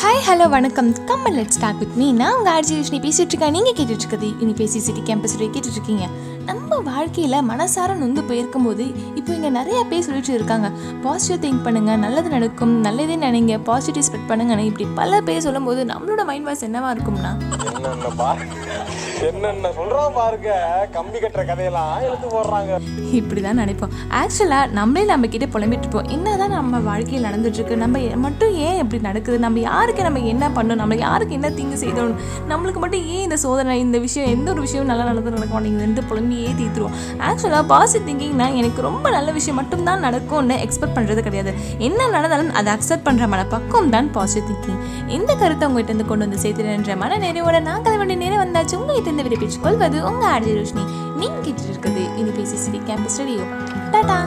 Hi hello வணக்கம். கம்மல் let start with me நான் உங்கள் ஆர்ஜி விஷ்ணி பேசிட்டு இருக்கேன். நீங்கள் கேட்டுட்ருக்கிறது இனி பேசி சிட்டி கேம்பஸ் கேட்டுட்டு இருக்கீங்க. நம்ம வாழ்க்கையில் மனசார நொந்து போயிருக்கும் போது இப்போ இங்கே நிறைய பேர் சொல்லிட்டு இருக்காங்க. பாசிட்டிவ் திங்க் பண்ணுங்க நல்லது நடக்கும் நல்லதே நினைங்க பாசிட்டிவ் ஸ்ப்ரெட் பண்ணுங்கன்னு இப்படி பல பேர் சொல்லும்போது நம்மளோட மைண்ட் வாய்ஸ் என்னவா இருக்கும்னா? என்னென்ன பாரு என்னென்ன சொல்றோம் பாருங்க கம்பி கட்டுற கதையெல்லாம் எடுத்து போடுறாங்க. இப்படி தான் நினைப்போம் ஆக்சுவலாக நம்மளே நம்ம கிட்ட புலம்பிட்டு இருப்போம். என்னதான் நம்ம வாழ்க்கையில் நடந்துட்டு இருக்கு நம்ம மட்டும் ஏன் இப்படி நடக்குது? நம்ம யாருக்கு நம்ம என்ன பண்ணோம் நம்ம யாருக்கு என்ன தீங்கு செய்தோம் நம்மளுக்கு மட்டும் ஏன் இந்த சோதனை இந்த விஷயம் எந்த ஒரு விஷயம் நல்லா நடந்து நடக்க மாட்டேங்குதுன்ட்டு புலம்பியே தீர்த்துருவோம். ஆக்சுவலாக பாசிட்டிவ் திங்கிங்னா எனக்கு ரொம்ப நல்ல விஷயம் மட்டும்தான் நடக்கும்னு எக்ஸ்பெக்ட் பண்ணுறது கிடையாது. என்ன நடந்தாலும் அதை அக்செப்ட் பண்ணுற மனப்பக்கம் தான் பாசிட்டிவ் திங்கிங் இந்த கருத்தை உங்ககிட்ட இருந்து கொண்டு வந்து சேர்த்துறேன்ற மன நிறைவோட நான் கதை வேண்டிய நேரம் வந்தாச்சு. உங்ககிட்ட இருந்து விடைபெற்றுக் கொள்வது உங்கள் ஆர்ஜி ரோஷினி. நீங்கள் கேட்டுட்டு இருக்குது இனி பேசி சிடி கேம்பஸ் ரேடியோ டாடா!